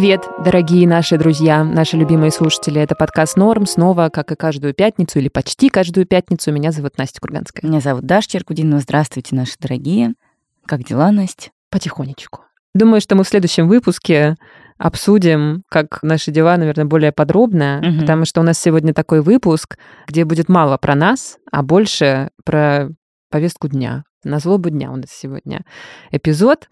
Привет, дорогие наши друзья, наши любимые слушатели. Это подкаст «Норм». Снова, как и каждую пятницу, или почти каждую пятницу, меня зовут Настя Курганская. Меня зовут Даша Черкудинова. Здравствуйте, наши дорогие. Как дела, Настя? Потихонечку. Думаю, что мы в следующем выпуске обсудим, как наши дела, наверное, более подробно, угу. потому что у нас сегодня такой выпуск, где будет мало про нас, а больше про повестку дня. На злобу дня у нас сегодня эпизод.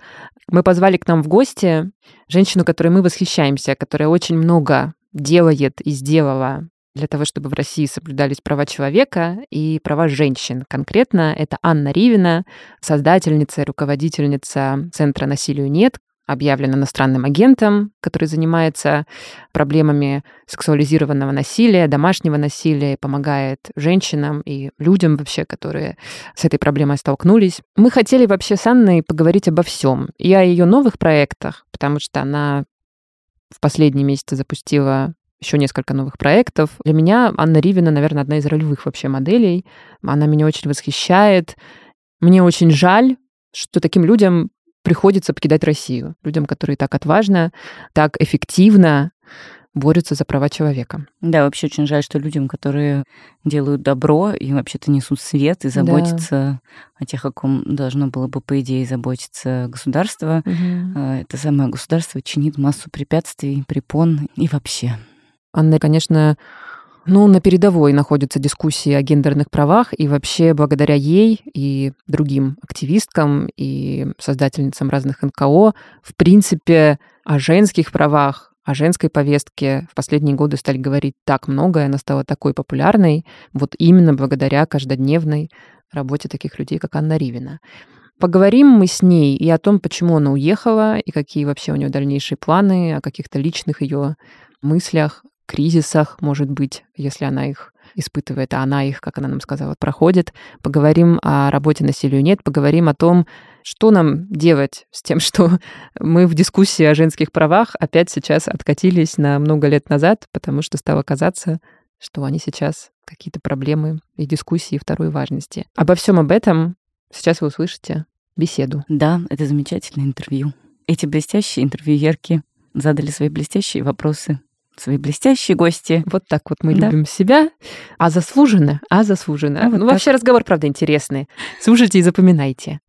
Мы позвали к нам в гости женщину, которой мы восхищаемся, которая очень много делает и сделала для того, чтобы в России соблюдались права человека и права женщин. Конкретно это Анна Ривина, создательница и руководительница Центра «Насилию нет», объявлен иностранным агентом, который занимается проблемами сексуализированного насилия, домашнего насилия, помогает женщинам и людям вообще, которые с этой проблемой столкнулись. Мы хотели вообще с Анной поговорить обо всем. И о ее новых проектах, потому что она в последние месяцы запустила еще несколько новых проектов. Для меня Анна Ривина, наверное, одна из ролевых вообще моделей. Она меня очень восхищает. Мне очень жаль, что таким людям приходится покидать Россию. Людям, которые так отважно, так эффективно борются за права человека. Да, вообще очень жаль, что людям, которые делают добро и вообще-то несут свет и заботятся да. о тех, о ком должно было бы, по идее, заботиться государство, угу. это самое государство чинит массу препятствий, препон и вообще. Анна, конечно, ну, на передовой находятся дискуссии о гендерных правах, и вообще благодаря ей и другим активисткам и создательницам разных НКО, в принципе, о женских правах, о женской повестке в последние годы стали говорить так много, и она стала такой популярной, вот именно благодаря каждодневной работе таких людей, как Анна Ривина. Поговорим мы с ней и о том, почему она уехала, и какие вообще у нее дальнейшие планы, о каких-то личных ее мыслях, кризисах, может быть, если она их испытывает, а она их, как она нам сказала, проходит. Поговорим о работе насилию нет, поговорим о том, что нам делать с тем, что мы в дискуссии о женских правах опять сейчас откатились на много лет назад, потому что стало казаться, что они сейчас какие-то проблемы и дискуссии второй важности. Обо всем об этом сейчас вы услышите беседу. Да, это замечательное интервью. Эти блестящие интервьюерки задали свои блестящие вопросы свои блестящие гости. Вот так вот мы да. любим себя. А заслуженно, а заслуженно. А вот ну, так. вообще разговор, правда, интересный. Слушайте и запоминайте.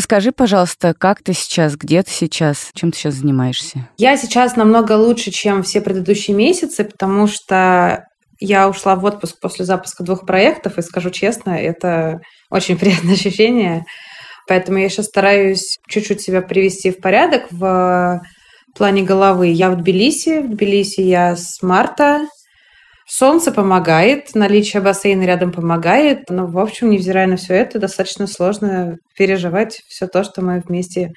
Расскажи, пожалуйста, как ты сейчас, где ты сейчас, чем ты сейчас занимаешься? Я сейчас намного лучше, чем все предыдущие месяцы, потому что я ушла в отпуск после запуска двух проектов, и скажу честно, это очень приятное ощущение. Поэтому я сейчас стараюсь чуть-чуть себя привести в порядок в плане головы. Я в Тбилиси. В Тбилиси я с марта Солнце помогает, наличие бассейна рядом помогает, но, в общем, невзирая на все это, достаточно сложно переживать все то, что мы вместе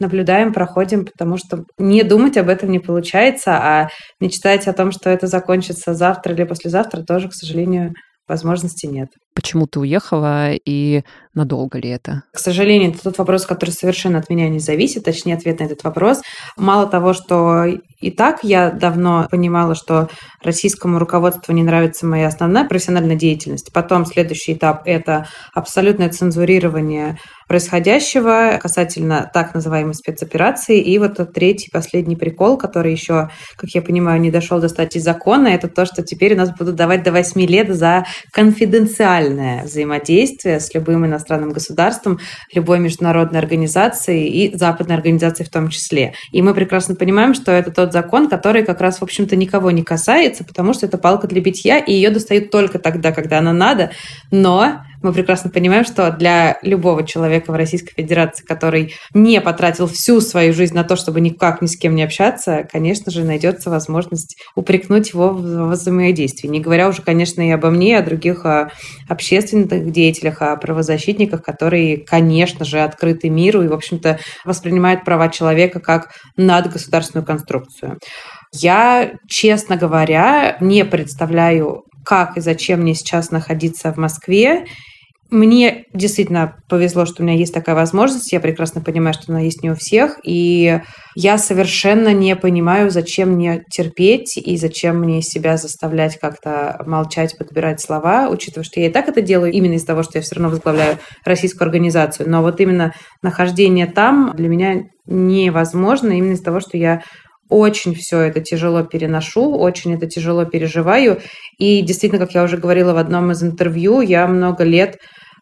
наблюдаем, проходим, потому что не думать об этом не получается, а мечтать о том, что это закончится завтра или послезавтра, тоже, к сожалению, возможности нет. Почему ты уехала и надолго ли это? К сожалению, это тот вопрос, который совершенно от меня не зависит, точнее, ответ на этот вопрос. Мало того, что и так я давно понимала, что российскому руководству не нравится моя основная профессиональная деятельность. Потом следующий этап – это абсолютное цензурирование происходящего касательно так называемой спецоперации. И вот тот третий, последний прикол, который еще, как я понимаю, не дошел до статьи закона, это то, что теперь у нас будут давать до 8 лет за конфиденциальное взаимодействие с любым иностранным государством, любой международной организацией и западной организацией в том числе. И мы прекрасно понимаем, что это тот закон, который как раз, в общем-то, никого не касается, потому что это палка для битья, и ее достают только тогда, когда она надо, но мы прекрасно понимаем, что для любого человека в Российской Федерации, который не потратил всю свою жизнь на то, чтобы никак ни с кем не общаться, конечно же, найдется возможность упрекнуть его в взаимодействии. Не говоря уже, конечно, и обо мне, и о других о общественных деятелях, о правозащитниках, которые, конечно же, открыты миру и, в общем-то, воспринимают права человека как надгосударственную конструкцию. Я, честно говоря, не представляю, как и зачем мне сейчас находиться в Москве мне действительно повезло, что у меня есть такая возможность. Я прекрасно понимаю, что она есть не у всех. И я совершенно не понимаю, зачем мне терпеть и зачем мне себя заставлять как-то молчать, подбирать слова, учитывая, что я и так это делаю именно из-за того, что я все равно возглавляю российскую организацию. Но вот именно нахождение там для меня невозможно именно из-за того, что я очень все это тяжело переношу, очень это тяжело переживаю. И действительно, как я уже говорила в одном из интервью, я много лет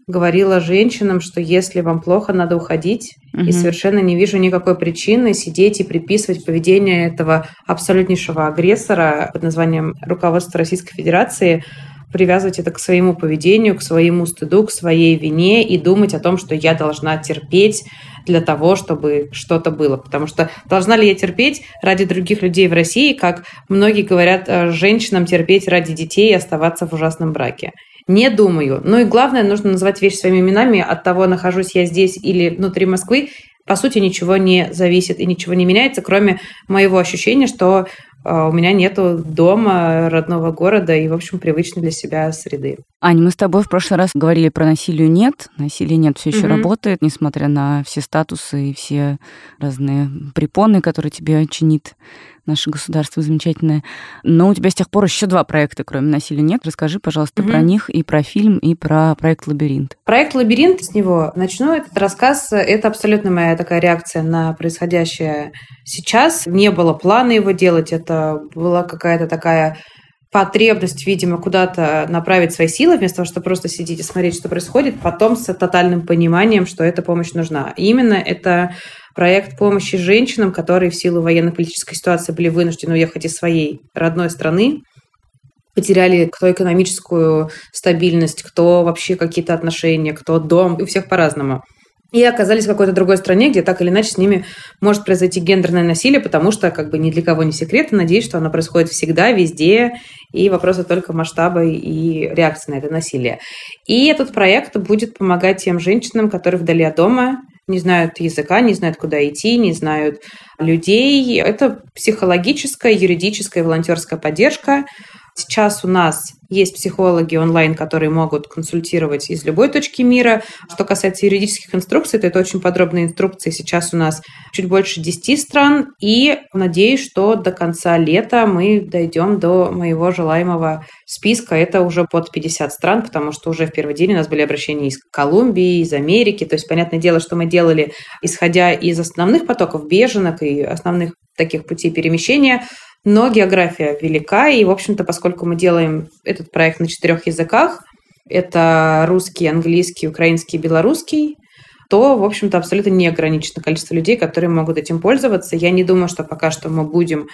говорила женщинам, что если вам плохо, надо уходить. Угу. И совершенно не вижу никакой причины сидеть и приписывать поведение этого абсолютнейшего агрессора под названием руководство Российской Федерации привязывать это к своему поведению, к своему стыду, к своей вине и думать о том, что я должна терпеть для того, чтобы что-то было. Потому что должна ли я терпеть ради других людей в России, как многие говорят э, женщинам терпеть ради детей и оставаться в ужасном браке? Не думаю. Ну и главное, нужно называть вещи своими именами. От того, нахожусь я здесь или внутри Москвы, по сути, ничего не зависит и ничего не меняется, кроме моего ощущения, что у меня нету дома, родного города и, в общем, привычной для себя среды. Аня, мы с тобой в прошлый раз говорили про насилие нет. Насилие нет все еще угу. работает, несмотря на все статусы и все разные препоны, которые тебе чинит наше государство замечательное. Но у тебя с тех пор еще два проекта, кроме насилия нет. Расскажи, пожалуйста, угу. про них и про фильм, и про проект «Лабиринт». Проект «Лабиринт», с него начну. Этот рассказ – это абсолютно моя такая реакция на происходящее сейчас. Не было плана его делать, это была какая-то такая потребность, видимо, куда-то направить свои силы, вместо того, чтобы просто сидеть и смотреть, что происходит, потом с тотальным пониманием, что эта помощь нужна. И именно это проект помощи женщинам, которые в силу военно-политической ситуации были вынуждены уехать из своей родной страны, потеряли кто экономическую стабильность, кто вообще какие-то отношения, кто дом, у всех по-разному и оказались в какой-то другой стране, где так или иначе с ними может произойти гендерное насилие, потому что как бы ни для кого не секрет, и надеюсь, что оно происходит всегда, везде, и вопросы только масштаба и реакции на это насилие. И этот проект будет помогать тем женщинам, которые вдали от дома, не знают языка, не знают, куда идти, не знают людей. Это психологическая, юридическая, волонтерская поддержка Сейчас у нас есть психологи онлайн, которые могут консультировать из любой точки мира. Что касается юридических инструкций, то это очень подробные инструкции. Сейчас у нас чуть больше 10 стран. И надеюсь, что до конца лета мы дойдем до моего желаемого списка. Это уже под 50 стран, потому что уже в первый день у нас были обращения из Колумбии, из Америки. То есть, понятное дело, что мы делали, исходя из основных потоков беженок и основных таких путей перемещения, но география велика, и, в общем-то, поскольку мы делаем этот проект на четырех языках, это русский, английский, украинский, белорусский, то, в общем-то, абсолютно не ограничено количество людей, которые могут этим пользоваться. Я не думаю, что пока что мы будем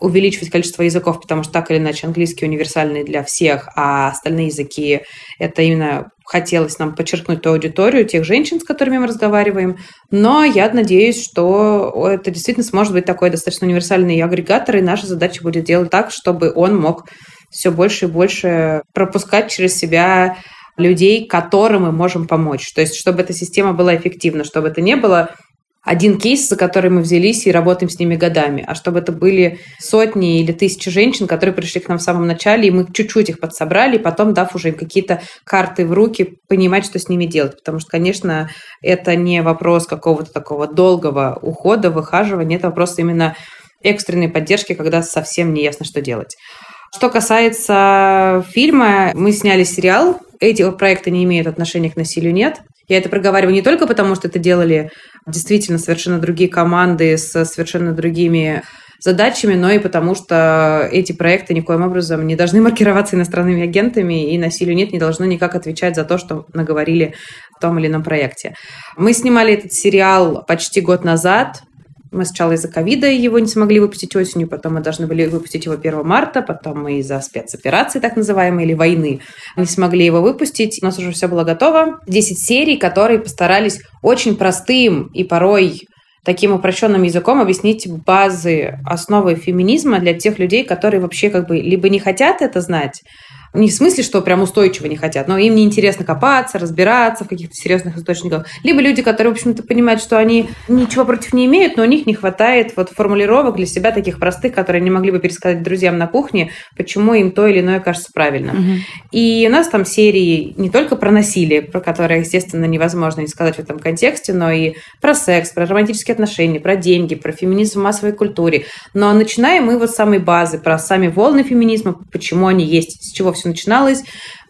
увеличивать количество языков, потому что так или иначе английский универсальный для всех, а остальные языки это именно хотелось нам подчеркнуть ту аудиторию, тех женщин, с которыми мы разговариваем. Но я надеюсь, что это действительно сможет быть такой достаточно универсальный агрегатор, и наша задача будет делать так, чтобы он мог все больше и больше пропускать через себя людей, которым мы можем помочь. То есть, чтобы эта система была эффективна, чтобы это не было один кейс, за который мы взялись и работаем с ними годами, а чтобы это были сотни или тысячи женщин, которые пришли к нам в самом начале, и мы чуть-чуть их подсобрали, и потом, дав уже им какие-то карты в руки, понимать, что с ними делать. Потому что, конечно, это не вопрос какого-то такого долгого ухода, выхаживания, это вопрос именно экстренной поддержки, когда совсем не ясно, что делать. Что касается фильма, мы сняли сериал. Эти проекты не имеют отношения к насилию «Нет». Я это проговариваю не только потому, что это делали действительно совершенно другие команды с совершенно другими задачами, но и потому, что эти проекты никоим образом не должны маркироваться иностранными агентами, и насилию нет не должно никак отвечать за то, что наговорили в том или ином проекте. Мы снимали этот сериал почти год назад, мы сначала из-за ковида его не смогли выпустить осенью, потом мы должны были выпустить его 1 марта, потом мы из-за спецоперации, так называемой, или войны, не смогли его выпустить. У нас уже все было готово. 10 серий, которые постарались очень простым и порой таким упрощенным языком объяснить базы, основы феминизма для тех людей, которые вообще как бы либо не хотят это знать, Не в смысле, что прям устойчиво не хотят, но им не интересно копаться, разбираться в каких-то серьезных источниках. Либо люди, которые, в общем-то, понимают, что они ничего против не имеют, но у них не хватает вот формулировок для себя таких простых, которые они могли бы пересказать друзьям на кухне, почему им то или иное кажется правильным. Угу. И у нас там серии не только про насилие, про которое, естественно, невозможно не сказать в этом контексте, но и про секс, про романтические отношения, про деньги, про феминизм в массовой культуре. Но начинаем мы вот с самой базы, про сами волны феминизма, почему они есть, с чего все начиналось,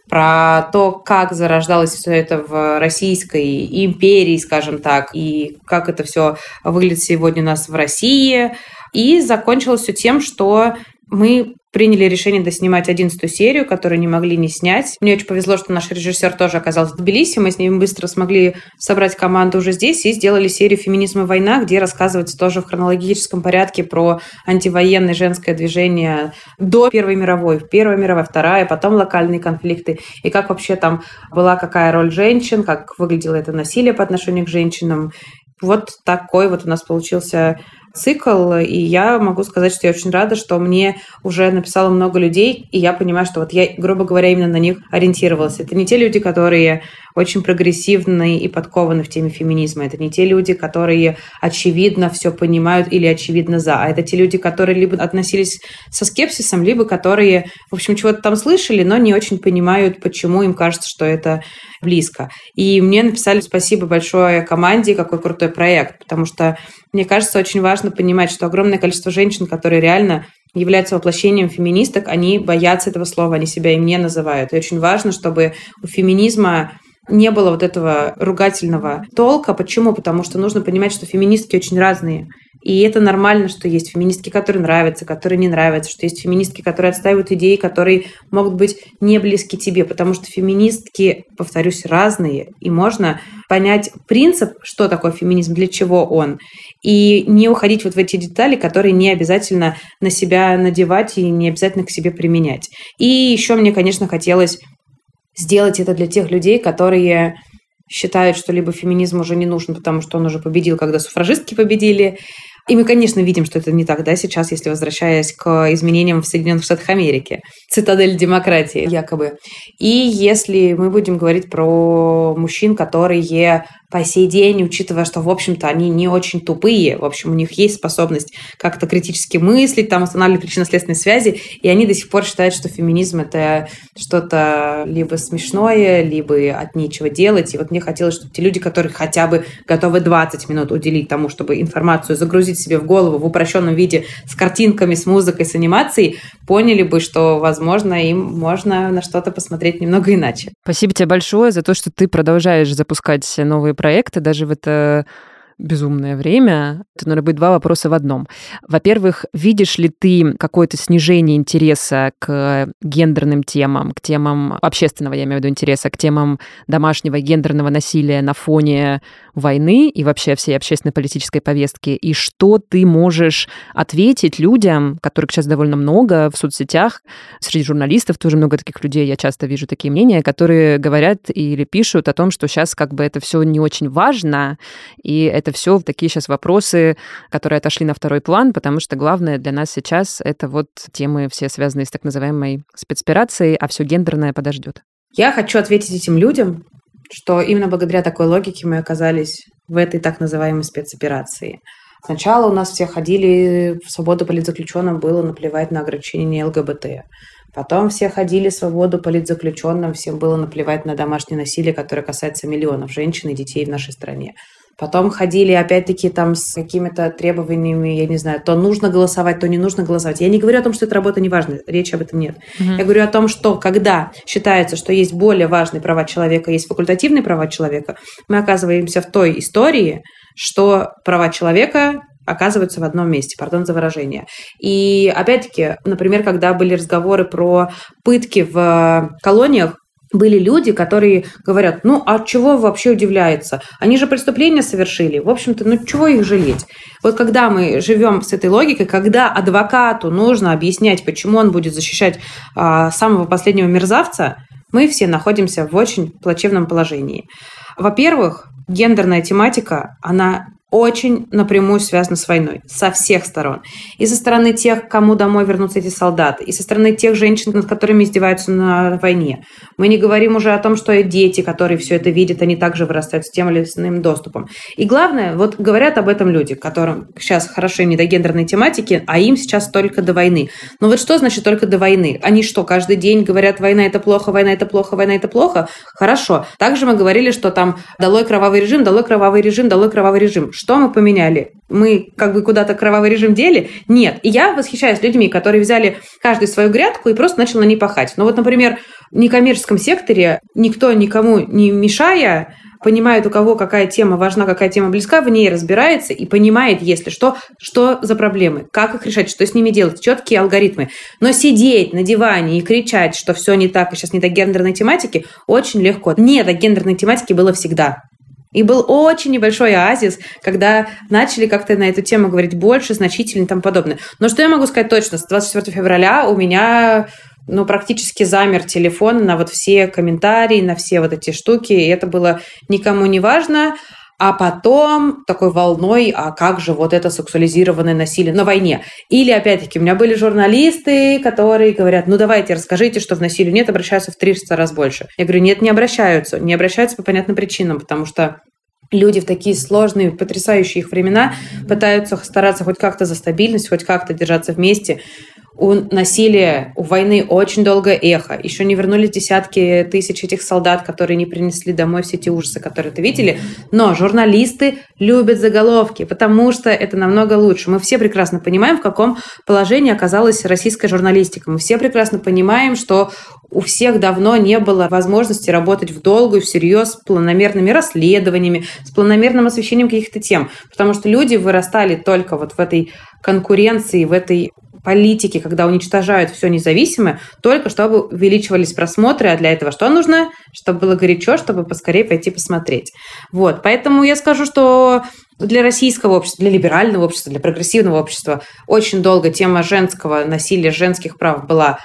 про то, как зарождалось все это в Российской империи, скажем так, и как это все выглядит сегодня у нас в России. И закончилось все тем, что мы приняли решение доснимать одиннадцатую серию, которую не могли не снять. Мне очень повезло, что наш режиссер тоже оказался в Тбилиси. Мы с ним быстро смогли собрать команду уже здесь и сделали серию «Феминизм и война», где рассказывается тоже в хронологическом порядке про антивоенное женское движение до Первой мировой, Первая мировая, Вторая, потом локальные конфликты, и как вообще там была какая роль женщин, как выглядело это насилие по отношению к женщинам. Вот такой вот у нас получился цикл, и я могу сказать, что я очень рада, что мне уже написало много людей, и я понимаю, что вот я, грубо говоря, именно на них ориентировалась. Это не те люди, которые очень прогрессивны и подкованы в теме феминизма. Это не те люди, которые очевидно все понимают или очевидно за. А это те люди, которые либо относились со скепсисом, либо которые, в общем, чего-то там слышали, но не очень понимают, почему им кажется, что это близко. И мне написали спасибо большое команде, какой крутой проект, потому что мне кажется, очень важно понимать, что огромное количество женщин, которые реально являются воплощением феминисток, они боятся этого слова, они себя им не называют. И очень важно, чтобы у феминизма не было вот этого ругательного толка. Почему? Потому что нужно понимать, что феминистки очень разные. И это нормально, что есть феминистки, которые нравятся, которые не нравятся, что есть феминистки, которые отстаивают идеи, которые могут быть не близки тебе, потому что феминистки, повторюсь, разные, и можно понять принцип, что такое феминизм, для чего он, и не уходить вот в эти детали, которые не обязательно на себя надевать и не обязательно к себе применять. И еще мне, конечно, хотелось сделать это для тех людей, которые считают, что либо феминизм уже не нужен, потому что он уже победил, когда суфражистки победили, и мы, конечно, видим, что это не так, да, сейчас, если возвращаясь к изменениям в Соединенных Штатах Америки. Цитадель демократии, якобы. И если мы будем говорить про мужчин, которые по сей день, учитывая, что, в общем-то, они не очень тупые, в общем, у них есть способность как-то критически мыслить, там, устанавливать причинно-следственные связи, и они до сих пор считают, что феминизм – это что-то либо смешное, либо от нечего делать. И вот мне хотелось, чтобы те люди, которые хотя бы готовы 20 минут уделить тому, чтобы информацию загрузить себе в голову в упрощенном виде с картинками, с музыкой, с анимацией, поняли бы, что, возможно, им можно на что-то посмотреть немного иначе. Спасибо тебе большое за то, что ты продолжаешь запускать новые проекты даже в это безумное время, это, наверное, будет два вопроса в одном. Во-первых, видишь ли ты какое-то снижение интереса к гендерным темам, к темам общественного, я имею в виду, интереса, к темам домашнего гендерного насилия на фоне войны и вообще всей общественной политической повестки? И что ты можешь ответить людям, которых сейчас довольно много в соцсетях, среди журналистов тоже много таких людей, я часто вижу такие мнения, которые говорят или пишут о том, что сейчас как бы это все не очень важно, и это все такие сейчас вопросы, которые отошли на второй план, потому что главное для нас сейчас это вот темы все связанные с так называемой спецоперацией, а все гендерное подождет. Я хочу ответить этим людям, что именно благодаря такой логике мы оказались в этой так называемой спецоперации. Сначала у нас все ходили в свободу политзаключенным, было наплевать на ограничения ЛГБТ. Потом все ходили в свободу политзаключенным, всем было наплевать на домашнее насилие, которое касается миллионов женщин и детей в нашей стране. Потом ходили, опять-таки, там с какими-то требованиями, я не знаю, то нужно голосовать, то не нужно голосовать. Я не говорю о том, что эта работа не важна, речи об этом нет. Угу. Я говорю о том, что когда считается, что есть более важные права человека, есть факультативные права человека, мы оказываемся в той истории, что права человека оказываются в одном месте, пардон за выражение. И опять-таки, например, когда были разговоры про пытки в колониях, были люди, которые говорят, ну, а чего вообще удивляется? Они же преступления совершили. В общем-то, ну, чего их жалеть? Вот когда мы живем с этой логикой, когда адвокату нужно объяснять, почему он будет защищать а, самого последнего мерзавца, мы все находимся в очень плачевном положении. Во-первых, гендерная тематика, она очень напрямую связано с войной. Со всех сторон. И со стороны тех, кому домой вернутся эти солдаты. И со стороны тех женщин, над которыми издеваются на войне. Мы не говорим уже о том, что и дети, которые все это видят, они также вырастают с тем или иным доступом. И главное, вот говорят об этом люди, которым сейчас хорошо не до гендерной тематики, а им сейчас только до войны. Но вот что значит только до войны? Они что, каждый день говорят, война это плохо, война это плохо, война это плохо? Хорошо. Также мы говорили, что там долой кровавый режим, долой кровавый режим, долой кровавый режим. Что мы поменяли? Мы как бы куда-то кровавый режим дели? Нет. И я восхищаюсь людьми, которые взяли каждый свою грядку и просто начал на ней пахать. Ну вот, например, в некоммерческом секторе никто никому не мешая понимает, у кого какая тема важна, какая тема близка, в ней разбирается и понимает, если что, что за проблемы, как их решать, что с ними делать, четкие алгоритмы. Но сидеть на диване и кричать, что все не так, и сейчас не до гендерной тематики, очень легко. Не до гендерной тематики было всегда. И был очень небольшой оазис, когда начали как-то на эту тему говорить больше, значительно и тому подобное. Но что я могу сказать точно? С 24 февраля у меня ну, практически замер телефон на вот все комментарии, на все вот эти штуки, и это было никому не важно. А потом такой волной, а как же вот это сексуализированное насилие на войне? Или, опять-таки, у меня были журналисты, которые говорят, ну давайте расскажите, что в насилии нет, обращаются в 300 раз больше. Я говорю, нет, не обращаются. Не обращаются по понятным причинам, потому что люди в такие сложные, потрясающие их времена пытаются стараться хоть как-то за стабильность, хоть как-то держаться вместе у насилия, у войны очень долгое эхо. Еще не вернулись десятки тысяч этих солдат, которые не принесли домой все эти ужасы, которые ты видели. Но журналисты любят заголовки, потому что это намного лучше. Мы все прекрасно понимаем, в каком положении оказалась российская журналистика. Мы все прекрасно понимаем, что у всех давно не было возможности работать в долгую, всерьез, с планомерными расследованиями, с планомерным освещением каких-то тем. Потому что люди вырастали только вот в этой конкуренции, в этой политики, когда уничтожают все независимое, только чтобы увеличивались просмотры, а для этого что нужно? Чтобы было горячо, чтобы поскорее пойти посмотреть. Вот, поэтому я скажу, что для российского общества, для либерального общества, для прогрессивного общества очень долго тема женского насилия, женских прав была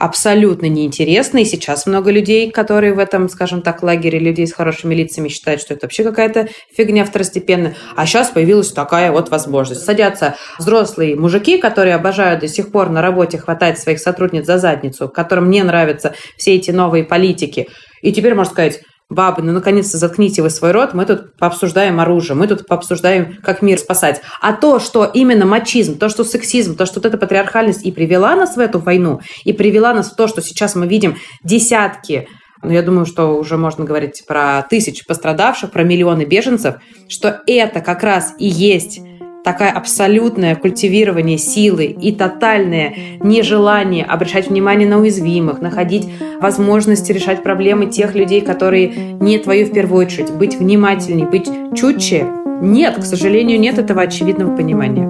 абсолютно неинтересно. И сейчас много людей, которые в этом, скажем так, лагере людей с хорошими лицами считают, что это вообще какая-то фигня второстепенная. А сейчас появилась такая вот возможность. Садятся взрослые мужики, которые обожают до сих пор на работе хватать своих сотрудниц за задницу, которым не нравятся все эти новые политики. И теперь можно сказать, бабы, ну наконец-то заткните вы свой рот, мы тут пообсуждаем оружие, мы тут пообсуждаем, как мир спасать. А то, что именно мачизм, то, что сексизм, то, что вот эта патриархальность и привела нас в эту войну, и привела нас в то, что сейчас мы видим десятки ну, я думаю, что уже можно говорить про тысячи пострадавших, про миллионы беженцев, что это как раз и есть такое абсолютное культивирование силы и тотальное нежелание обращать внимание на уязвимых, находить возможности решать проблемы тех людей, которые не твою в первую очередь, быть внимательней, быть чутче. Нет, к сожалению, нет этого очевидного понимания.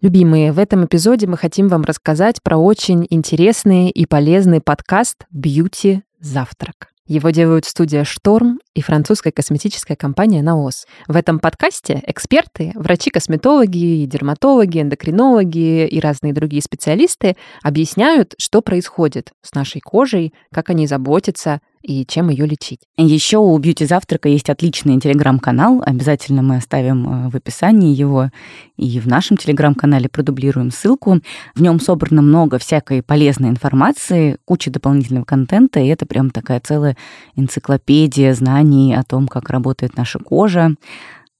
Любимые, в этом эпизоде мы хотим вам рассказать про очень интересный и полезный подкаст «Бьюти Завтрак». Его делают студия «Шторм» и французская косметическая компания «Наос». В этом подкасте эксперты, врачи-косметологи, дерматологи, эндокринологи и разные другие специалисты объясняют, что происходит с нашей кожей, как они заботятся и чем ее лечить. Еще у Бьюти Завтрака есть отличный телеграм-канал. Обязательно мы оставим э, в описании его и в нашем телеграм-канале продублируем ссылку. В нем собрано много всякой полезной информации, куча дополнительного контента, и это прям такая целая энциклопедия знаний о том, как работает наша кожа.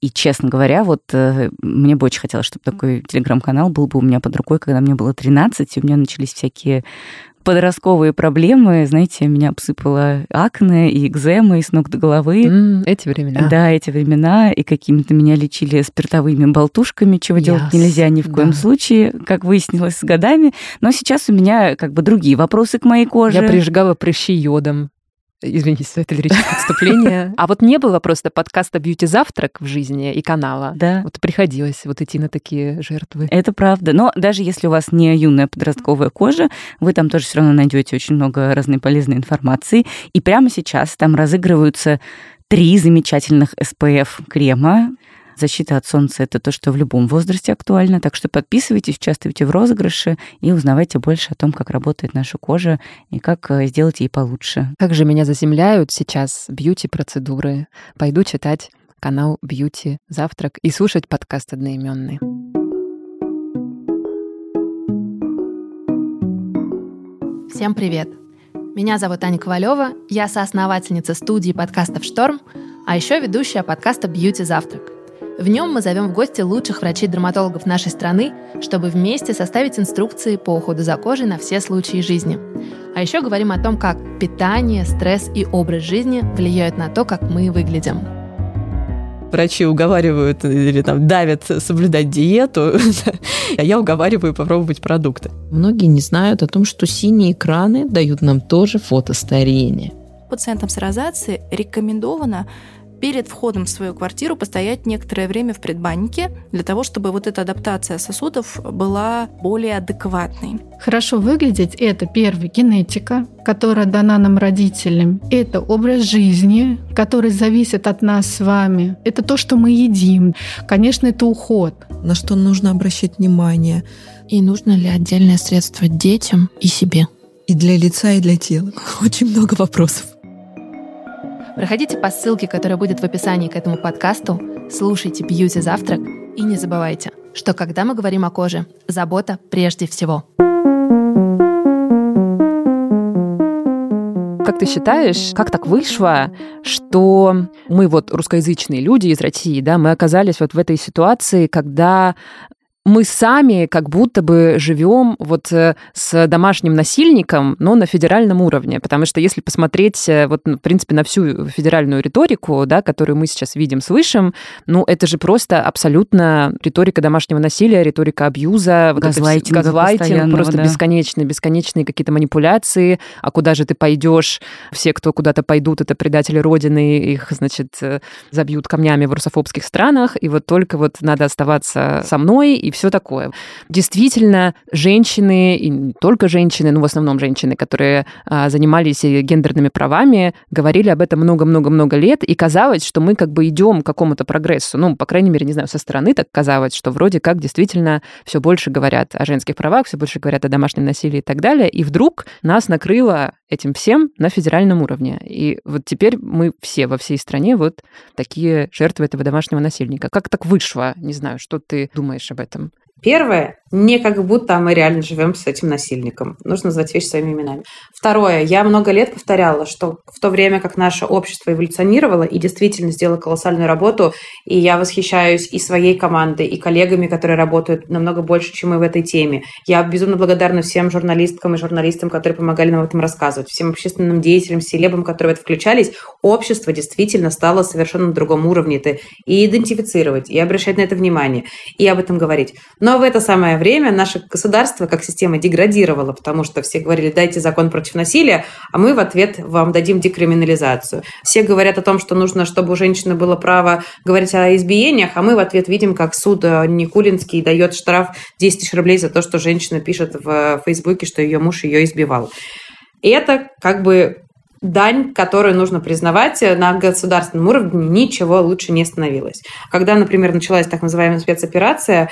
И, честно говоря, вот э, мне бы очень хотелось, чтобы такой телеграм-канал был бы у меня под рукой, когда мне было 13, и у меня начались всякие подростковые проблемы, знаете, меня обсыпало акне и экзема и с ног до головы. Mm, эти времена. Да, эти времена. И какими-то меня лечили спиртовыми болтушками, чего yes, делать нельзя ни в коем да. случае, как выяснилось с годами. Но сейчас у меня как бы другие вопросы к моей коже. Я прижигала прыщи йодом. Извините за это лирическое отступление. А вот не было просто подкаста «Бьюти Завтрак» в жизни и канала. Да. Вот приходилось вот идти на такие жертвы. Это правда. Но даже если у вас не юная подростковая кожа, вы там тоже все равно найдете очень много разной полезной информации. И прямо сейчас там разыгрываются три замечательных SPF крема Защита от солнца – это то, что в любом возрасте актуально. Так что подписывайтесь, участвуйте в розыгрыше и узнавайте больше о том, как работает наша кожа и как э, сделать ей получше. Как же меня заземляют сейчас бьюти-процедуры. Пойду читать канал Бьюти Завтрак и слушать подкаст одноименный. Всем привет! Меня зовут Аня Ковалева, я соосновательница студии подкастов «Шторм», а еще ведущая подкаста «Бьюти Завтрак». В нем мы зовем в гости лучших врачей-дерматологов нашей страны, чтобы вместе составить инструкции по уходу за кожей на все случаи жизни. А еще говорим о том, как питание, стресс и образ жизни влияют на то, как мы выглядим врачи уговаривают или там давят соблюдать диету, а я уговариваю попробовать продукты. Многие не знают о том, что синие экраны дают нам тоже фотостарение. Пациентам с розацией рекомендовано перед входом в свою квартиру постоять некоторое время в предбаннике для того, чтобы вот эта адаптация сосудов была более адекватной. Хорошо выглядеть – это, первый, генетика, которая дана нам родителям. Это образ жизни, который зависит от нас с вами. Это то, что мы едим. Конечно, это уход. На что нужно обращать внимание. И нужно ли отдельное средство детям и себе? И для лица, и для тела. Очень много вопросов. Проходите по ссылке, которая будет в описании к этому подкасту, слушайте «Бьюти Завтрак» и не забывайте, что когда мы говорим о коже, забота прежде всего. Как ты считаешь, как так вышло, что мы вот русскоязычные люди из России, да, мы оказались вот в этой ситуации, когда мы сами как будто бы живем вот э, с домашним насильником, но на федеральном уровне. Потому что если посмотреть э, вот, в принципе, на всю федеральную риторику, да, которую мы сейчас видим, слышим, ну, это же просто абсолютно риторика домашнего насилия, риторика абьюза, вот газлайтинг, газлайтинг просто да. бесконечные, бесконечные какие-то манипуляции. А куда же ты пойдешь? Все, кто куда-то пойдут, это предатели Родины, их, значит, э, забьют камнями в русофобских странах, и вот только вот надо оставаться со мной, и все такое. Действительно, женщины, и не только женщины, но в основном женщины, которые а, занимались гендерными правами, говорили об этом много-много-много лет, и казалось, что мы как бы идем к какому-то прогрессу. Ну, по крайней мере, не знаю, со стороны так казалось, что вроде как действительно все больше говорят о женских правах, все больше говорят о домашнем насилии и так далее. И вдруг нас накрыло этим всем на федеральном уровне. И вот теперь мы все во всей стране вот такие жертвы этого домашнего насильника. Как так вышло? Не знаю, что ты думаешь об этом? Первое, не как будто мы реально живем с этим насильником. Нужно назвать вещи своими именами. Второе, я много лет повторяла, что в то время как наше общество эволюционировало и действительно сделало колоссальную работу, и я восхищаюсь и своей командой, и коллегами, которые работают намного больше, чем мы в этой теме. Я безумно благодарна всем журналисткам и журналистам, которые помогали нам в этом рассказывать, всем общественным деятелям, селебам, которые в это включались. Общество действительно стало совершенно на другом уровне это и идентифицировать, и обращать на это внимание, и об этом говорить. Но в это самое время наше государство как система деградировало, потому что все говорили, дайте закон против насилия, а мы в ответ вам дадим декриминализацию. Все говорят о том, что нужно, чтобы у женщины было право говорить о избиениях, а мы в ответ видим, как суд э, Никулинский дает штраф 10 тысяч рублей за то, что женщина пишет в Фейсбуке, что ее муж ее избивал. И это как бы дань, которую нужно признавать на государственном уровне, ничего лучше не становилось. Когда, например, началась так называемая спецоперация,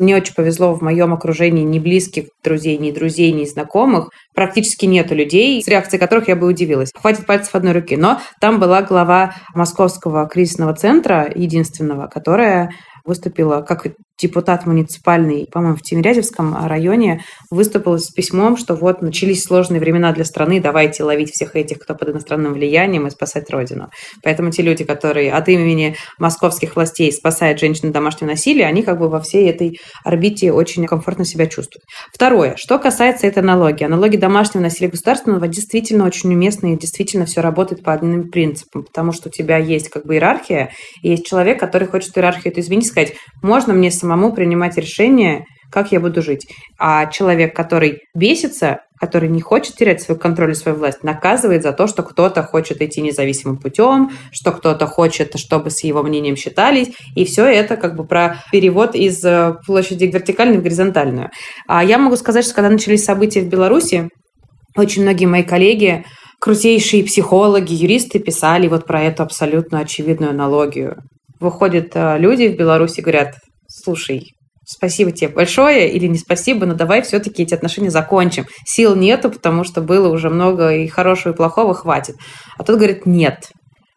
мне очень повезло в моем окружении ни близких друзей, ни друзей, ни знакомых. Практически нету людей, с реакцией которых я бы удивилась. Хватит пальцев одной руки. Но там была глава Московского кризисного центра, единственного, которая выступила как депутат муниципальный, по-моему, в Тимирязевском районе, выступил с письмом, что вот начались сложные времена для страны, давайте ловить всех этих, кто под иностранным влиянием, и спасать Родину. Поэтому те люди, которые от имени московских властей спасают женщин домашнего насилия, они как бы во всей этой орбите очень комфортно себя чувствуют. Второе. Что касается этой аналогии. Аналогии домашнего насилия государственного действительно очень уместны, и действительно все работает по одним принципам, потому что у тебя есть как бы иерархия, и есть человек, который хочет иерархию эту изменить, сказать, можно мне самому принимать решение, как я буду жить. А человек, который бесится, который не хочет терять свой контроль и свою власть, наказывает за то, что кто-то хочет идти независимым путем, что кто-то хочет, чтобы с его мнением считались. И все это как бы про перевод из э, площади вертикальной в горизонтальную. А я могу сказать, что когда начались события в Беларуси, очень многие мои коллеги крутейшие психологи, юристы писали вот про эту абсолютно очевидную аналогию выходят э, люди в Беларуси говорят, слушай, спасибо тебе большое или не спасибо, но давай все-таки эти отношения закончим. Сил нету, потому что было уже много и хорошего, и плохого, хватит. А тут говорит, нет,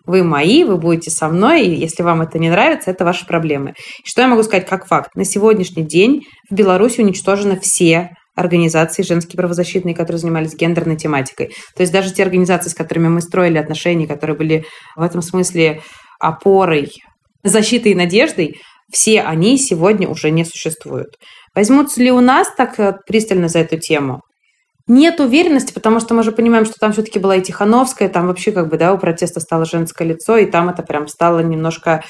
вы мои, вы будете со мной, и если вам это не нравится, это ваши проблемы. И что я могу сказать как факт? На сегодняшний день в Беларуси уничтожены все организации женские правозащитные, которые занимались гендерной тематикой. То есть даже те организации, с которыми мы строили отношения, которые были в этом смысле опорой, защитой и надеждой, все они сегодня уже не существуют. Возьмутся ли у нас так э, пристально за эту тему? Нет уверенности, потому что мы же понимаем, что там все-таки была и Тихановская, там вообще как бы, да, у протеста стало женское лицо, и там это прям стало немножко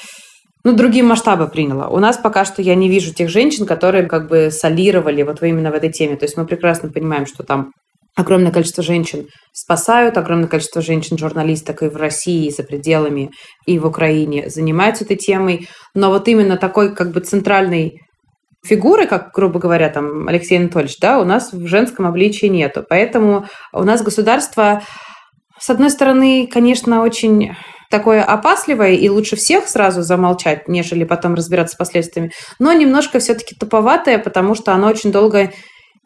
ну, другие масштабы приняло. У нас пока что я не вижу тех женщин, которые как бы солировали вот именно в этой теме. То есть мы прекрасно понимаем, что там огромное количество женщин спасают, огромное количество женщин-журналисток и в России, и за пределами, и в Украине занимаются этой темой. Но вот именно такой как бы центральной фигуры, как, грубо говоря, там Алексей Анатольевич, да, у нас в женском обличии нету. Поэтому у нас государство, с одной стороны, конечно, очень такое опасливое, и лучше всех сразу замолчать, нежели потом разбираться с последствиями, но немножко все-таки туповатое, потому что оно очень долго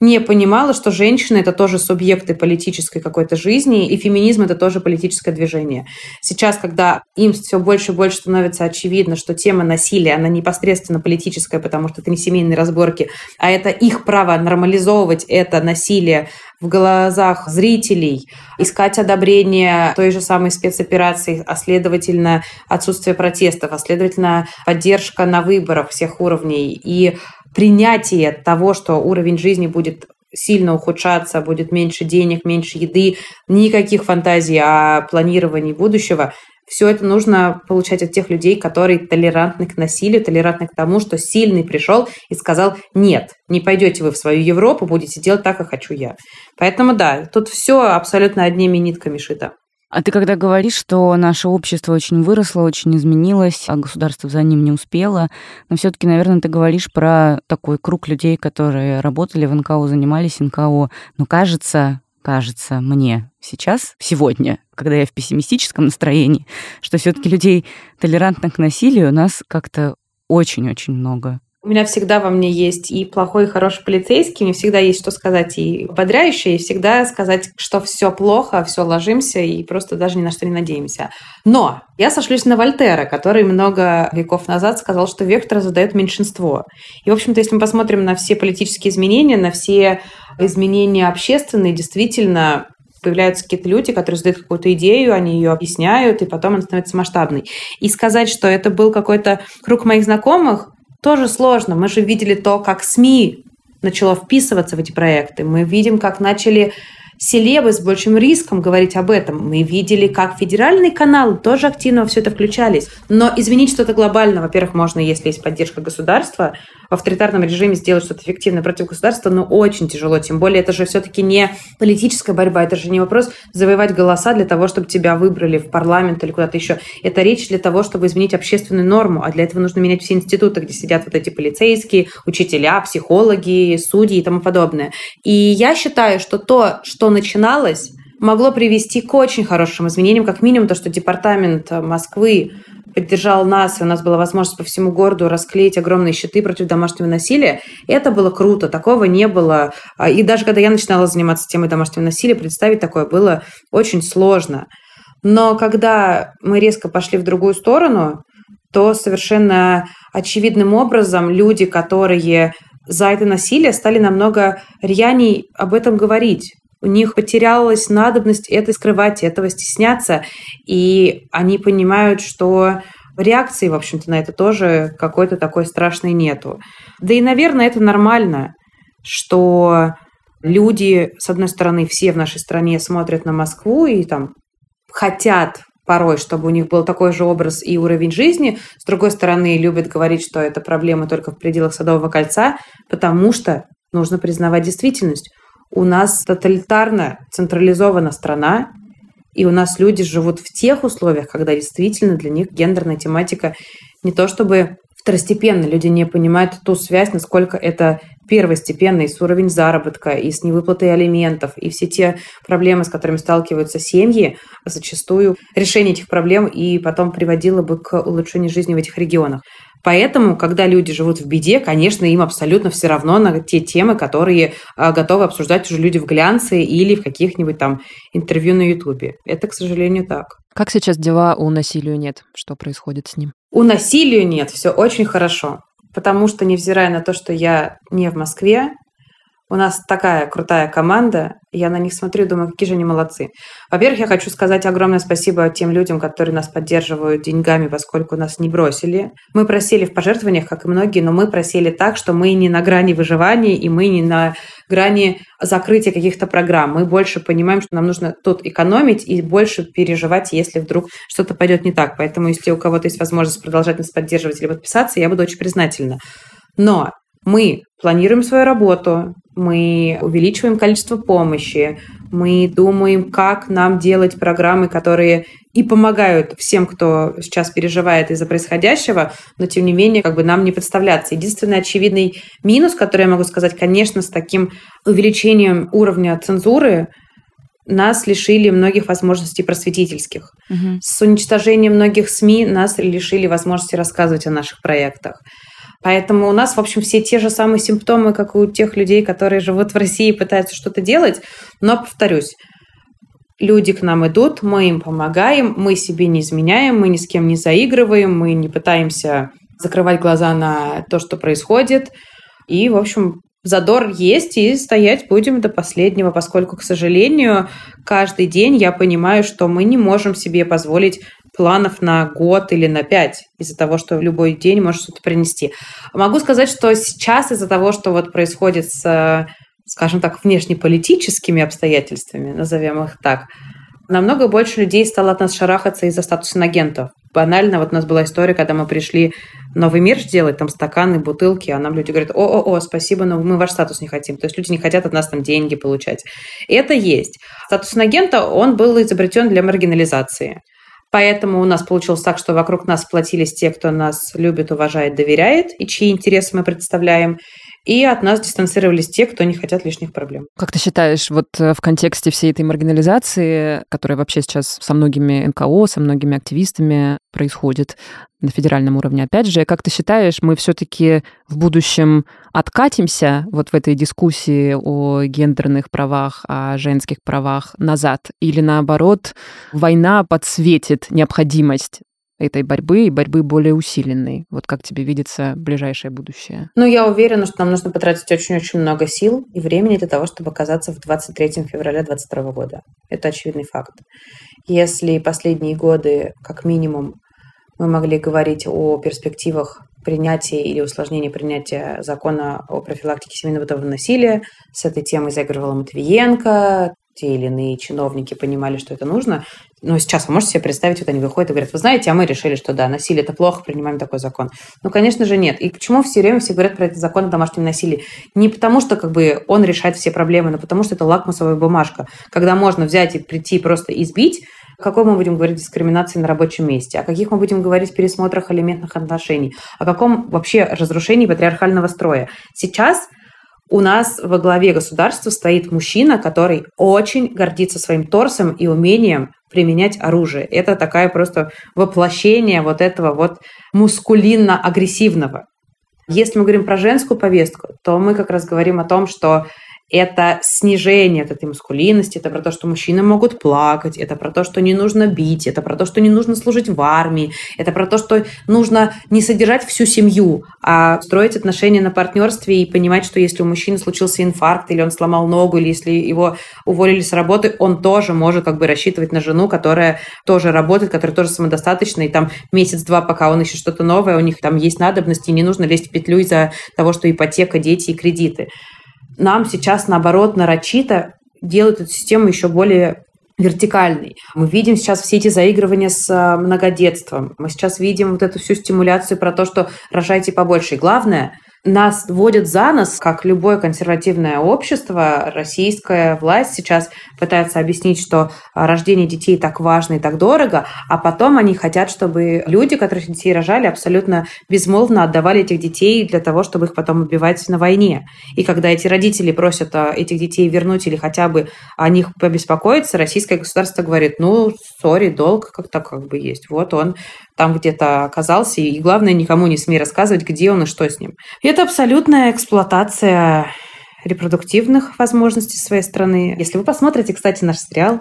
не понимала, что женщины – это тоже субъекты политической какой-то жизни, и феминизм – это тоже политическое движение. Сейчас, когда им все больше и больше становится очевидно, что тема насилия, она непосредственно политическая, потому что это не семейные разборки, а это их право нормализовывать это насилие в глазах зрителей, искать одобрение той же самой спецоперации, а следовательно отсутствие протестов, а следовательно поддержка на выборах всех уровней и принятие того, что уровень жизни будет сильно ухудшаться, будет меньше денег, меньше еды, никаких фантазий о планировании будущего. Все это нужно получать от тех людей, которые толерантны к насилию, толерантны к тому, что сильный пришел и сказал, нет, не пойдете вы в свою Европу, будете делать так, как хочу я. Поэтому да, тут все абсолютно одними нитками шито. А ты когда говоришь, что наше общество очень выросло, очень изменилось, а государство за ним не успело, но все таки наверное, ты говоришь про такой круг людей, которые работали в НКО, занимались НКО. Но кажется, кажется мне сейчас, сегодня, когда я в пессимистическом настроении, что все таки людей толерантных к насилию у нас как-то очень-очень много. У меня всегда во мне есть и плохой, и хороший полицейский, мне всегда есть что сказать и бодряющее, и всегда сказать, что все плохо, все ложимся и просто даже ни на что не надеемся. Но я сошлюсь на Вольтера, который много веков назад сказал, что вектор задает меньшинство. И, в общем-то, если мы посмотрим на все политические изменения, на все изменения общественные, действительно, появляются какие-то люди, которые задают какую-то идею, они ее объясняют, и потом она становится масштабной. И сказать, что это был какой-то круг моих знакомых, тоже сложно. Мы же видели то, как СМИ начало вписываться в эти проекты. Мы видим, как начали селебы с большим риском говорить об этом. Мы видели, как федеральные каналы тоже активно во все это включались. Но изменить что-то глобально, во-первых, можно, если есть поддержка государства, в авторитарном режиме сделать что-то эффективное против государства, но очень тяжело. Тем более это же все-таки не политическая борьба, это же не вопрос завоевать голоса для того, чтобы тебя выбрали в парламент или куда-то еще. Это речь для того, чтобы изменить общественную норму, а для этого нужно менять все институты, где сидят вот эти полицейские, учителя, психологи, судьи и тому подобное. И я считаю, что то, что начиналось, могло привести к очень хорошим изменениям, как минимум то, что департамент Москвы поддержал нас, и у нас была возможность по всему городу расклеить огромные щиты против домашнего насилия. Это было круто, такого не было. А, и даже когда я начинала заниматься темой домашнего насилия, представить такое было очень сложно. Но когда мы резко пошли в другую сторону, то совершенно очевидным образом люди, которые за это насилие, стали намного рьяней об этом говорить. У них потерялась надобность это скрывать, этого стесняться, и они понимают, что реакции, в общем-то, на это тоже какой-то такой страшной нету. Да и, наверное, это нормально, что люди, с одной стороны, все в нашей стране смотрят на Москву и там хотят порой, чтобы у них был такой же образ и уровень жизни. С другой стороны, любят говорить, что это проблема только в пределах Садового кольца, потому что нужно признавать действительность. У нас тоталитарно централизована страна, и у нас люди живут в тех условиях, когда действительно для них гендерная тематика не то чтобы второстепенно, люди не понимают ту связь, насколько это первостепенный с уровень заработка и с невыплатой алиментов, и все те проблемы, с которыми сталкиваются семьи, зачастую решение этих проблем и потом приводило бы к улучшению жизни в этих регионах. Поэтому, когда люди живут в беде, конечно, им абсолютно все равно на те темы, которые а, готовы обсуждать уже люди в глянце или в каких-нибудь там интервью на Ютубе. Это, к сожалению, так. Как сейчас дела у насилия нет? Что происходит с ним? У насилия нет, все очень хорошо. Потому что, невзирая на то, что я не в Москве, у нас такая крутая команда, я на них смотрю и думаю, какие же они молодцы. Во-первых, я хочу сказать огромное спасибо тем людям, которые нас поддерживают деньгами, поскольку нас не бросили. Мы просили в пожертвованиях, как и многие, но мы просили так, что мы не на грани выживания и мы не на грани закрытия каких-то программ. Мы больше понимаем, что нам нужно тут экономить и больше переживать, если вдруг что-то пойдет не так. Поэтому, если у кого-то есть возможность продолжать нас поддерживать или подписаться, я буду очень признательна. Но мы планируем свою работу, мы увеличиваем количество помощи, мы думаем, как нам делать программы, которые и помогают всем, кто сейчас переживает из-за происходящего, но тем не менее как бы нам не подставляться. Единственный очевидный минус, который я могу сказать, конечно, с таким увеличением уровня цензуры, нас лишили многих возможностей просветительских. Угу. С уничтожением многих СМИ нас лишили возможности рассказывать о наших проектах. Поэтому у нас, в общем, все те же самые симптомы, как у тех людей, которые живут в России и пытаются что-то делать. Но, повторюсь, люди к нам идут, мы им помогаем, мы себе не изменяем, мы ни с кем не заигрываем, мы не пытаемся закрывать глаза на то, что происходит. И, в общем, задор есть, и стоять будем до последнего, поскольку, к сожалению, каждый день я понимаю, что мы не можем себе позволить планов на год или на пять из-за того, что в любой день может что-то принести. Могу сказать, что сейчас из-за того, что вот происходит с, скажем так, внешнеполитическими обстоятельствами, назовем их так, намного больше людей стало от нас шарахаться из-за статуса агентов. Банально, вот у нас была история, когда мы пришли новый мир делать, там стаканы, бутылки, а нам люди говорят, о-о-о, спасибо, но мы ваш статус не хотим. То есть люди не хотят от нас там деньги получать. Это есть. Статус агента, он был изобретен для маргинализации. Поэтому у нас получилось так, что вокруг нас сплотились те, кто нас любит, уважает, доверяет, и чьи интересы мы представляем. И от нас дистанцировались те, кто не хотят лишних проблем. Как ты считаешь, вот э, в контексте всей этой маргинализации, которая вообще сейчас со многими НКО, со многими активистами происходит, на федеральном уровне. Опять же, как ты считаешь, мы все-таки в будущем откатимся вот в этой дискуссии о гендерных правах, о женских правах назад? Или наоборот, война подсветит необходимость этой борьбы и борьбы более усиленной? Вот как тебе видится ближайшее будущее? Ну, я уверена, что нам нужно потратить очень-очень много сил и времени для того, чтобы оказаться в 23 февраля 2022 года. Это очевидный факт. Если последние годы, как минимум, мы могли говорить о перспективах принятия или усложнения принятия закона о профилактике семейного бытового насилия. С этой темой заигрывала Матвиенко, те или иные чиновники понимали, что это нужно. Но сейчас вы можете себе представить, вот они выходят и говорят, вы знаете, а мы решили, что да, насилие это плохо, принимаем такой закон. Ну, конечно же, нет. И почему все время все говорят про этот закон о домашнем насилии? Не потому, что как бы он решает все проблемы, но потому, что это лакмусовая бумажка, когда можно взять и прийти просто избить, о какой мы будем говорить дискриминации на рабочем месте? О каких мы будем говорить пересмотрах элементных отношений? О каком вообще разрушении патриархального строя? Сейчас у нас во главе государства стоит мужчина, который очень гордится своим торсом и умением применять оружие. Это такая просто воплощение вот этого вот мускулинно-агрессивного. Если мы говорим про женскую повестку, то мы как раз говорим о том, что это снижение вот этой маскулинности, это про то, что мужчины могут плакать, это про то, что не нужно бить, это про то, что не нужно служить в армии, это про то, что нужно не содержать всю семью, а строить отношения на партнерстве и понимать, что если у мужчины случился инфаркт, или он сломал ногу, или если его уволили с работы, он тоже может как бы рассчитывать на жену, которая тоже работает, которая тоже самодостаточна, и там месяц-два, пока он ищет что-то новое, у них там есть надобности, и не нужно лезть в петлю из-за того, что ипотека, дети и кредиты нам сейчас, наоборот, нарочито делают эту систему еще более вертикальный. Мы видим сейчас все эти заигрывания с э, многодетством. Мы сейчас видим вот эту всю стимуляцию про то, что рожайте побольше. И главное, нас водят за нос, как любое консервативное общество, российская власть сейчас пытается объяснить, что рождение детей так важно и так дорого, а потом они хотят, чтобы люди, которые детей рожали, абсолютно безмолвно отдавали этих детей для того, чтобы их потом убивать на войне. И когда эти родители просят а, этих детей вернуть или хотя бы о них побеспокоиться, российское государство говорит, ну, сори, долг как-то как бы есть. Вот он там где-то оказался, и главное, никому не смей рассказывать, где он и что с ним. Это абсолютная эксплуатация репродуктивных возможностей своей страны. Если вы посмотрите, кстати, наш сериал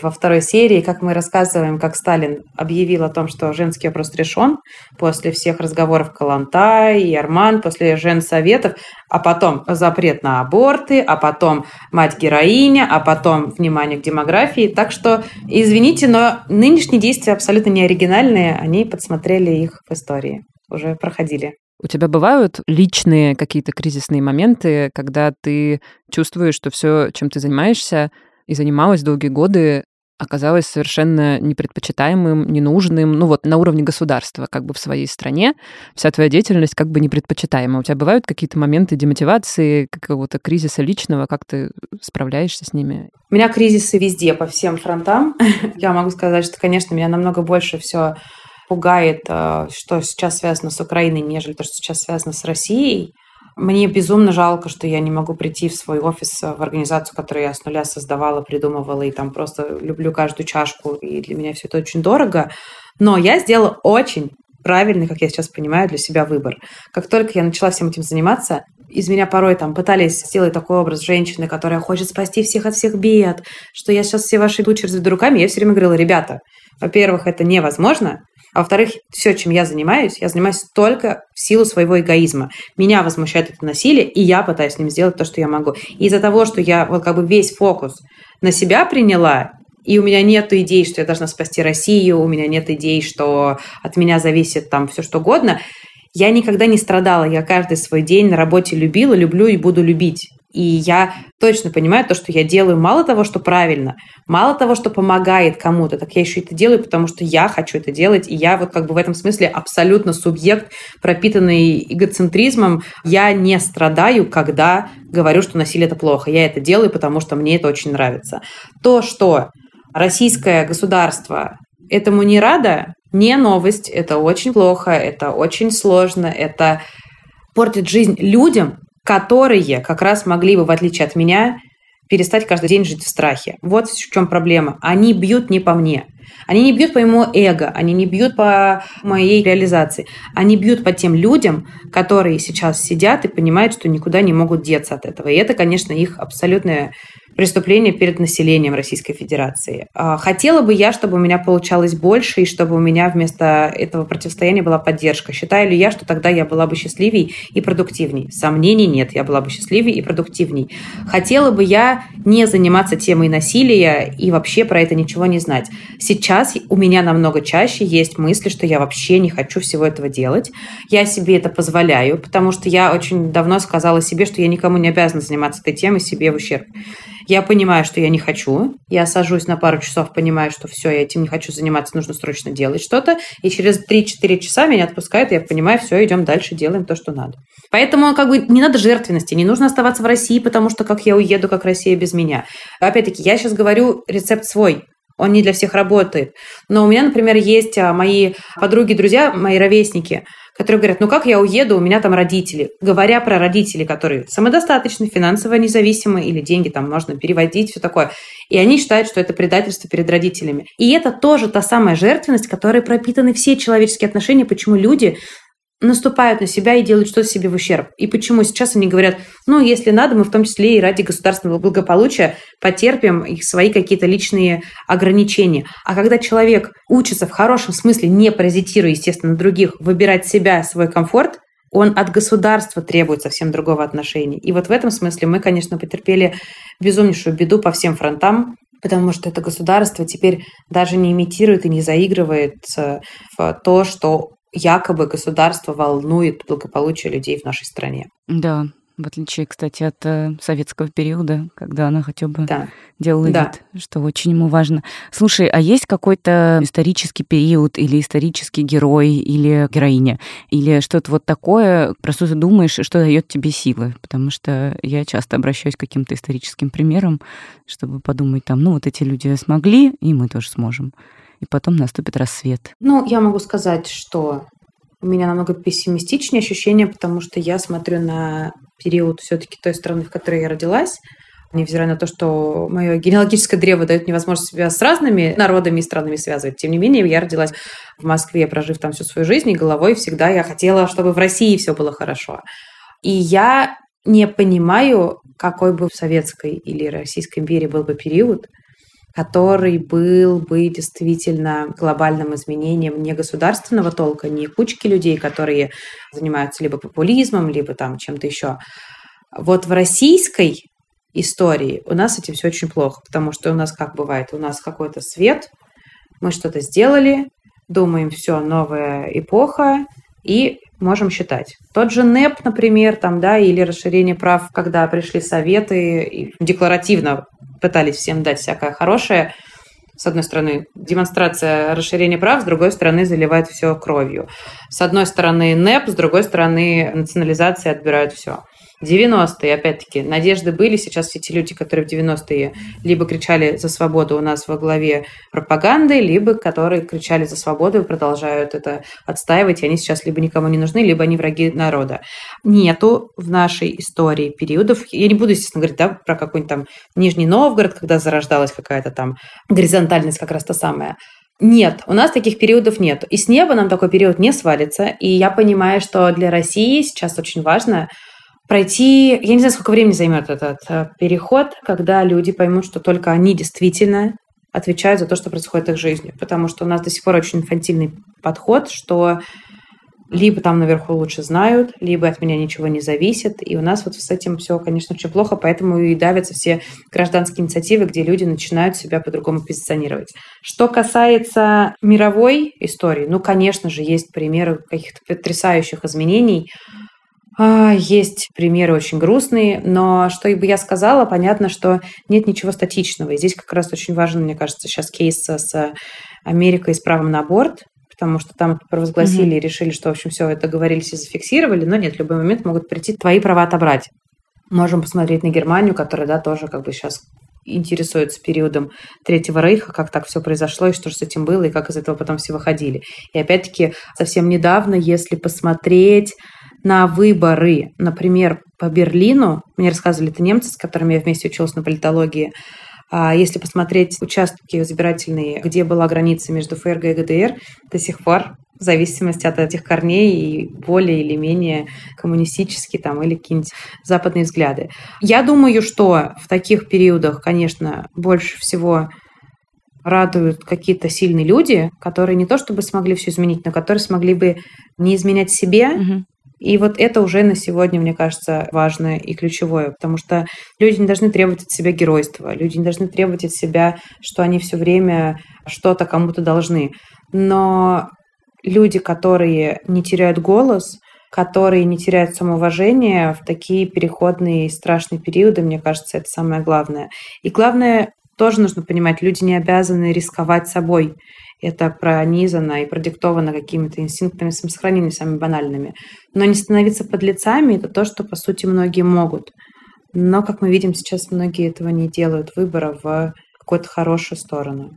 во второй серии, как мы рассказываем, как Сталин объявил о том, что женский вопрос решен после всех разговоров Каланта и Арман, после женсоветов, а потом запрет на аборты, а потом мать-героиня, а потом внимание к демографии. Так что, извините, но нынешние действия абсолютно не оригинальные, они подсмотрели их в истории, уже проходили. У тебя бывают личные какие-то кризисные моменты, когда ты чувствуешь, что все, чем ты занимаешься и занималась долгие годы, оказалось совершенно непредпочитаемым, ненужным, ну вот на уровне государства, как бы в своей стране, вся твоя деятельность как бы непредпочитаема. У тебя бывают какие-то моменты демотивации, какого-то кризиса личного, как ты справляешься с ними? У меня кризисы везде, по всем фронтам. Я могу сказать, что, конечно, меня намного больше все пугает, э, что сейчас связано с Украиной, нежели то, что сейчас связано с Россией. Мне безумно жалко, что я не могу прийти в свой офис, э, в организацию, которую я с нуля создавала, придумывала, и там просто люблю каждую чашку, и для меня все это очень дорого. Но я сделала очень правильный, как я сейчас понимаю, для себя выбор. Как только я начала всем этим заниматься, из меня порой там пытались сделать такой образ женщины, которая хочет спасти всех от всех бед, что я сейчас все ваши тучи разведу руками. Я все время говорила, ребята, во-первых, это невозможно, а во-вторых, все, чем я занимаюсь, я занимаюсь только в силу своего эгоизма. Меня возмущает это насилие, и я пытаюсь с ним сделать то, что я могу. И из-за того, что я вот как бы весь фокус на себя приняла, и у меня нет идей, что я должна спасти Россию, у меня нет идей, что от меня зависит там все что угодно, я никогда не страдала. Я каждый свой день на работе любила, люблю и буду любить. И я точно понимаю то, что я делаю мало того, что правильно, мало того, что помогает кому-то, так я еще это делаю, потому что я хочу это делать, и я вот как бы в этом смысле абсолютно субъект, пропитанный эгоцентризмом. Я не страдаю, когда говорю, что насилие это плохо. Я это делаю, потому что мне это очень нравится. То, что российское государство этому не рада, не новость, это очень плохо, это очень сложно, это портит жизнь людям, которые как раз могли бы, в отличие от меня, перестать каждый день жить в страхе. Вот в чем проблема. Они бьют не по мне. Они не бьют по моему эго, они не бьют по моей реализации. Они бьют по тем людям, которые сейчас сидят и понимают, что никуда не могут деться от этого. И это, конечно, их абсолютная преступления перед населением Российской Федерации. А, хотела бы я, чтобы у меня получалось больше, и чтобы у меня вместо этого противостояния была поддержка. Считаю ли я, что тогда я была бы счастливей и продуктивней? Сомнений нет, я была бы счастливей и продуктивней. Хотела бы я не заниматься темой насилия и вообще про это ничего не знать. Сейчас у меня намного чаще есть мысли, что я вообще не хочу всего этого делать. Я себе это позволяю, потому что я очень давно сказала себе, что я никому не обязана заниматься этой темой себе в ущерб. Я понимаю, что я не хочу. Я сажусь на пару часов, понимаю, что все, я этим не хочу заниматься, нужно срочно делать что-то. И через 3-4 часа меня отпускают, я понимаю, все, идем дальше, делаем то, что надо. Поэтому как бы не надо жертвенности, не нужно оставаться в России, потому что как я уеду, как Россия без меня. Опять-таки, я сейчас говорю рецепт свой он не для всех работает. Но у меня, например, есть а, мои подруги, друзья, мои ровесники, которые говорят, ну как я уеду, у меня там родители. Говоря про родителей, которые самодостаточны, финансово независимы, или деньги там можно переводить, все такое. И они считают, что это предательство перед родителями. И это тоже та самая жертвенность, которой пропитаны все человеческие отношения, почему люди наступают на себя и делают что-то себе в ущерб. И почему сейчас они говорят, ну, если надо, мы в том числе и ради государственного благополучия потерпим их свои какие-то личные ограничения. А когда человек учится в хорошем смысле, не паразитируя, естественно, на других, выбирать себя, свой комфорт, он от государства требует совсем другого отношения. И вот в этом смысле мы, конечно, потерпели безумнейшую беду по всем фронтам, потому что это государство теперь даже не имитирует и не заигрывает в то, что якобы государство волнует благополучие людей в нашей стране. Да, В отличие, кстати, от э, советского периода, когда она хотя бы Да. делала Да. вид, что очень ему важно. Слушай, а есть какой-то исторический период или исторический герой или героиня? Или что-то вот такое, про что ты думаешь, что дает тебе силы? Потому что я часто обращаюсь к каким-то историческим примерам, чтобы подумать там, ну вот эти люди смогли, и мы тоже сможем. И потом наступит рассвет. Ну, я могу сказать, что у меня намного пессимистичнее ощущения, потому что я смотрю на период все-таки той страны, в которой я родилась, невзирая на то, что мое генеалогическое древо дает мне возможность себя с разными народами и странами связывать. Тем не менее, я родилась в Москве, прожив там всю свою жизнь, и головой всегда я хотела, чтобы в России все было хорошо. И я не понимаю, какой бы в Советской или Российской империи был бы период, который был бы действительно глобальным изменением не государственного толка, не кучки людей, которые занимаются либо популизмом, либо там чем-то еще. Вот в российской истории у нас этим все очень плохо, потому что у нас как бывает, у нас какой-то свет, мы что-то сделали, думаем, все, новая эпоха, и можем считать. Тот же НЭП, например, там, да, или расширение прав, когда пришли советы и декларативно пытались всем дать всякое хорошее. С одной стороны, демонстрация расширения прав, с другой стороны, заливает все кровью. С одной стороны, НЭП, с другой стороны, национализация отбирают все. 90-е, опять-таки, надежды были. Сейчас все те люди, которые в 90-е либо кричали за свободу у нас во главе пропаганды, либо которые кричали за свободу и продолжают это отстаивать, и они сейчас либо никому не нужны, либо они враги народа. Нету в нашей истории периодов, я не буду, естественно, говорить да, про какой-нибудь там Нижний Новгород, когда зарождалась какая-то там горизонтальность, как раз та самая. Нет, у нас таких периодов нет. И с неба нам такой период не свалится. И я понимаю, что для России сейчас очень важно пройти, я не знаю, сколько времени займет этот э, переход, когда люди поймут, что только они действительно отвечают за то, что происходит их жизни. Потому что у нас до сих пор очень инфантильный подход, что либо там наверху лучше знают, либо от меня ничего не зависит. И у нас вот с этим все, конечно, очень плохо, поэтому и давятся все гражданские инициативы, где люди начинают себя по-другому позиционировать. Что касается мировой истории, ну, конечно же, есть примеры каких-то потрясающих изменений, а, есть примеры очень грустные, но что бы я сказала, понятно, что нет ничего статичного. И здесь как раз очень важен, мне кажется, сейчас кейс с Америкой с правом на аборт, потому что там это провозгласили и решили, что, в общем, все это говорились и зафиксировали, но нет, в любой момент могут прийти твои права отобрать. Можем посмотреть на Германию, которая, да, тоже как бы сейчас интересуется периодом Третьего Рейха, как так все произошло, и что же с этим было, и как из этого потом все выходили. И опять-таки, совсем недавно, если посмотреть на выборы, например, по Берлину, мне рассказывали это немцы, с которыми я вместе училась на политологии, а если посмотреть участки избирательные, где была граница между ФРГ и ГДР, до сих пор в зависимости от этих корней и более или менее коммунистические там или какие-нибудь западные взгляды. Я думаю, что в таких периодах, конечно, больше всего радуют какие-то сильные люди, которые не то чтобы смогли все изменить, но которые смогли бы не изменять себе, Мгм. И вот это уже на сегодня, мне кажется, важное и ключевое, потому что люди не должны требовать от себя геройства, люди не должны требовать от себя, что они все время что-то кому-то должны. Но люди, которые не теряют голос, которые не теряют самоуважение в такие переходные и страшные периоды, мне кажется, это самое главное. И главное, тоже нужно понимать, люди не обязаны рисковать собой это пронизано и продиктовано какими-то инстинктами самосохранения, самыми банальными. Но не становиться подлецами – это то, что, по сути, многие могут. Но, как мы видим, сейчас многие этого не делают, выбора в какую-то хорошую сторону.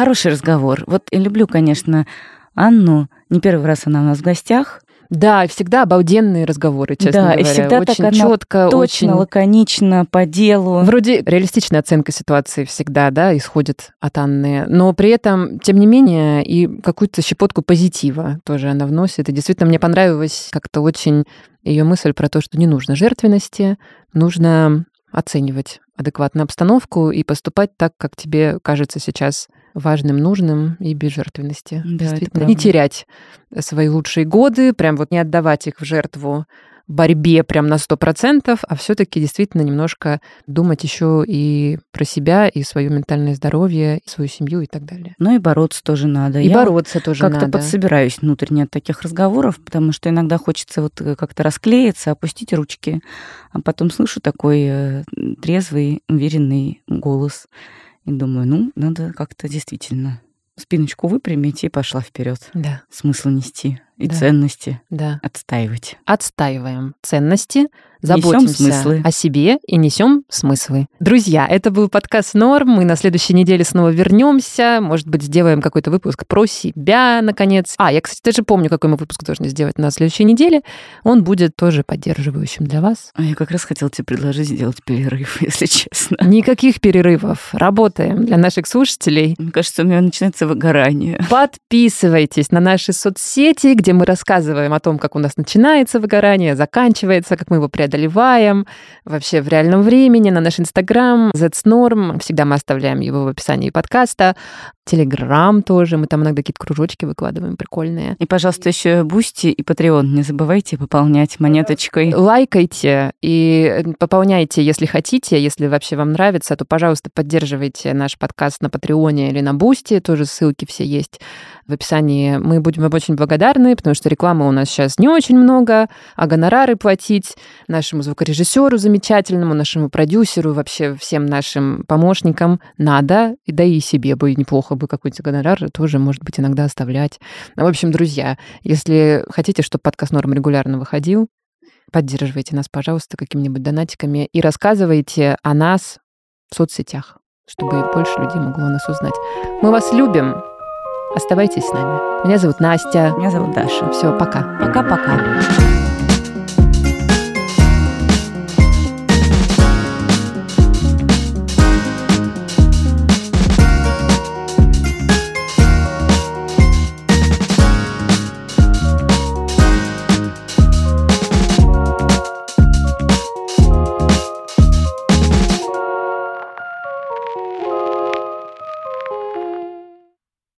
Хороший разговор. Вот я люблю, конечно, Анну. Не первый раз она у нас в гостях. Да, всегда обалденные разговоры, честно да, говоря. и всегда очень так четко, точно, очень лаконично, по делу. Вроде реалистичная оценка ситуации всегда, да, исходит от Анны, но при этом, тем не менее, и какую-то щепотку позитива тоже она вносит. И действительно мне понравилась как-то очень ее мысль про то, что не нужно жертвенности, нужно оценивать адекватно обстановку и поступать так, как тебе кажется сейчас важным, нужным и без жертвенности. Да, Действительно, не терять свои лучшие годы, прям вот не отдавать их в жертву борьбе прям на 100%, а все-таки действительно немножко думать еще и про себя, и свое ментальное здоровье, и свою семью и так далее. Ну и бороться тоже надо. И Я бороться тоже как-то надо. подсобираюсь внутренне от таких разговоров, потому что иногда хочется вот как-то расклеиться, опустить ручки, а потом слышу такой э, трезвый, уверенный голос и думаю, ну, надо как-то действительно спиночку выпрямить и пошла вперед. Да. Смысл нести и Да. ценности Да. отстаивать. Отстаиваем ценности, заботимся смыслы. о себе и несем смыслы. Друзья, это был подкаст Норм. Мы на следующей неделе снова вернемся. Может быть, сделаем какой-то выпуск про себя, наконец. А, я, кстати, даже помню, какой мы выпуск должны сделать на следующей неделе. Он будет тоже поддерживающим для вас. А я как раз хотела тебе предложить сделать перерыв, если честно. Никаких перерывов. Работаем для наших слушателей. Мне кажется, у меня начинается выгорание. Подписывайтесь на наши соцсети, где мы рассказываем о том, как у нас начинается выгорание, заканчивается, как мы его преодолеваем вообще в реальном времени, на наш Инстаграм, Znorm. Всегда мы оставляем его в описании подкаста. Телеграм тоже. Мы там иногда какие-то кружочки выкладываем прикольные. И, пожалуйста, еще Бусти и Patreon не забывайте пополнять монеточкой. Лайкайте и пополняйте, если хотите, если вообще вам нравится, то, пожалуйста, поддерживайте наш подкаст на Патреоне или на Бусти, тоже ссылки все есть в описании. Мы будем вам очень благодарны, потому что рекламы у нас сейчас не очень много, а гонорары платить нашему звукорежиссеру замечательному, нашему продюсеру, вообще всем нашим помощникам надо, да и себе бы неплохо бы какой-то гонорар тоже, может быть, иногда оставлять. Ну, в общем, друзья, если хотите, чтобы подкаст Норм регулярно выходил, поддерживайте нас, пожалуйста, какими-нибудь донатиками и рассказывайте о нас в соцсетях, чтобы больше людей могло нас узнать. Мы вас любим. Оставайтесь с нами. Меня зовут Настя. Меня зовут Даша. Все, пока. Пока-пока.